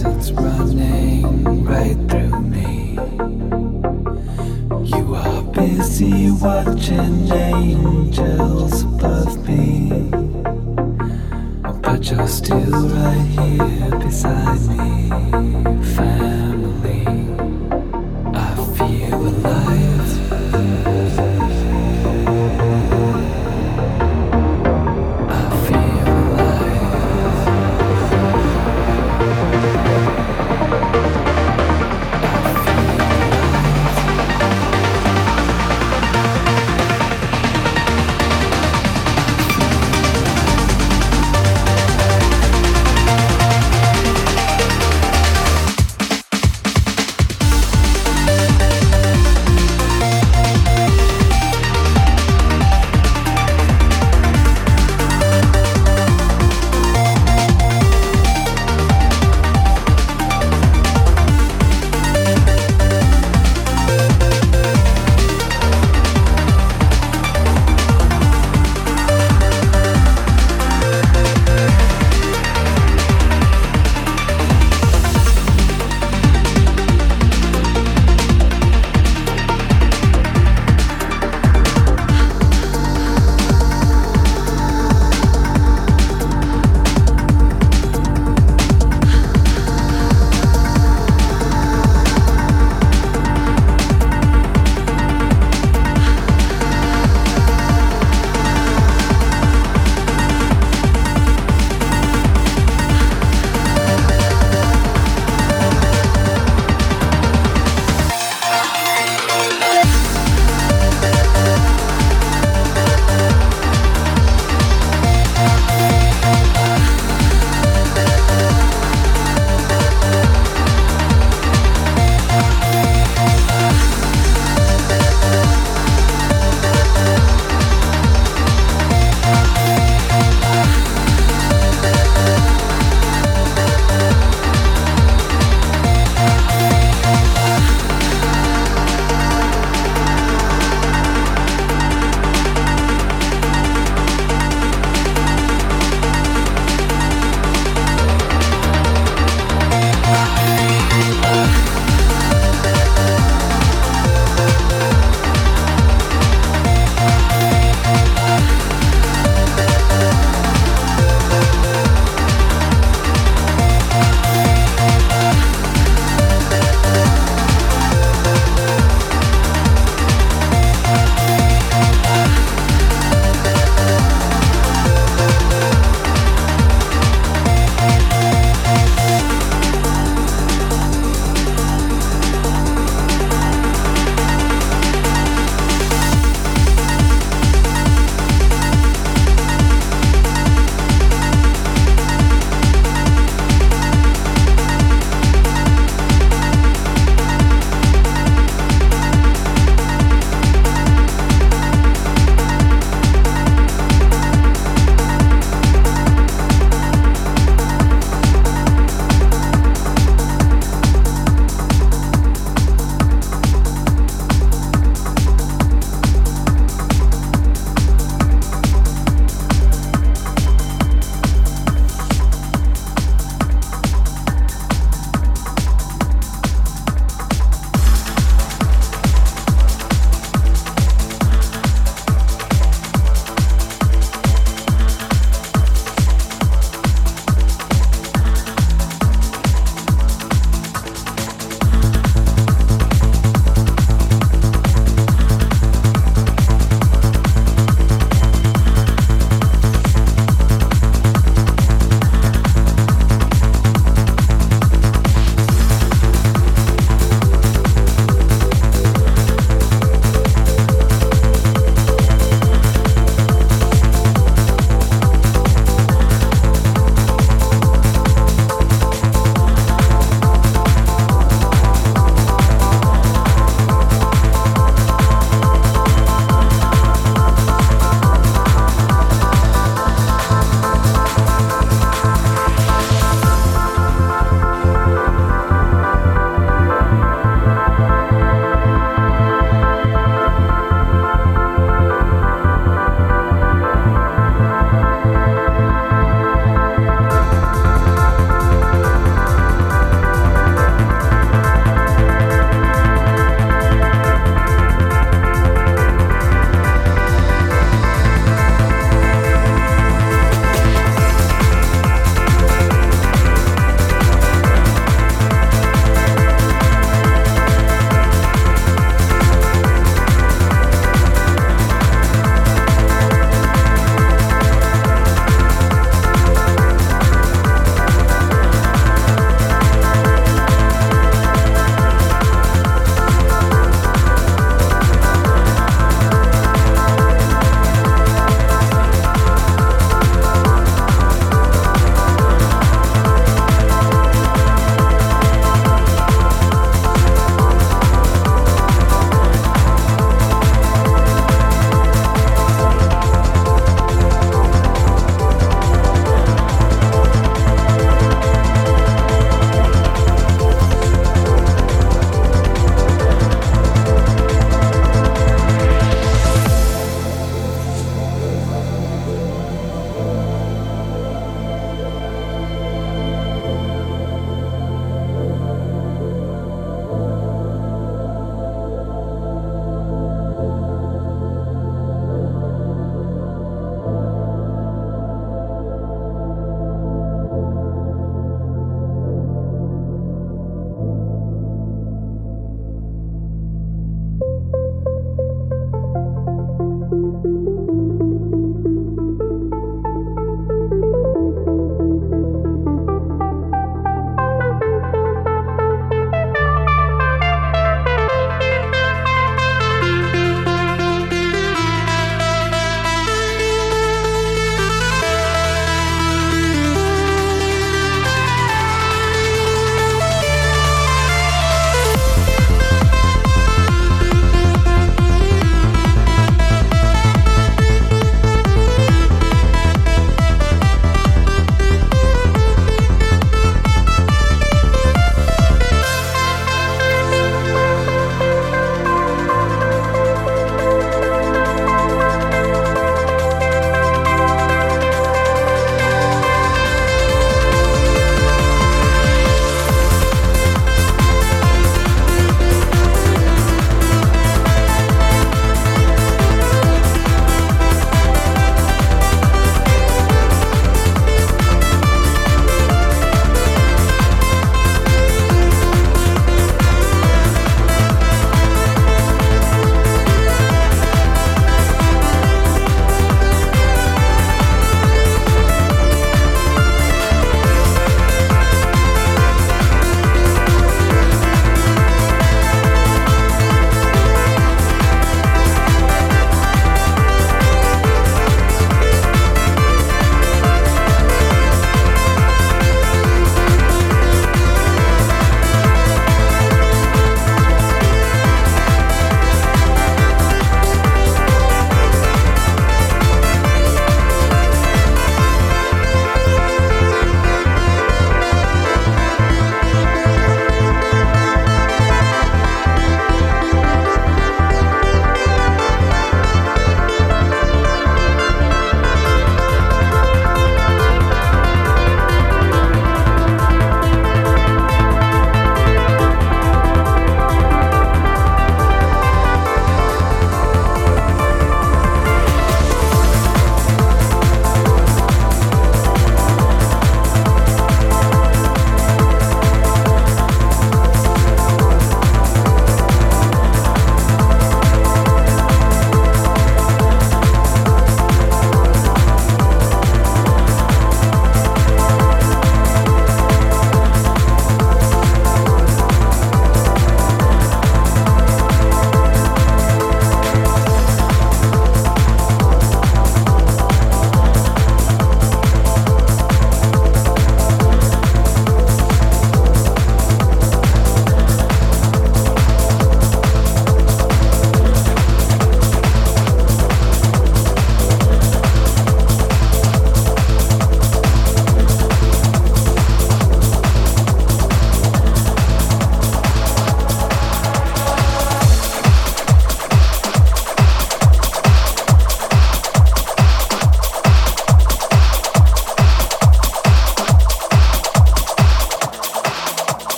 It's running right through me. You are busy watching angels above me. But you're still right here beside me,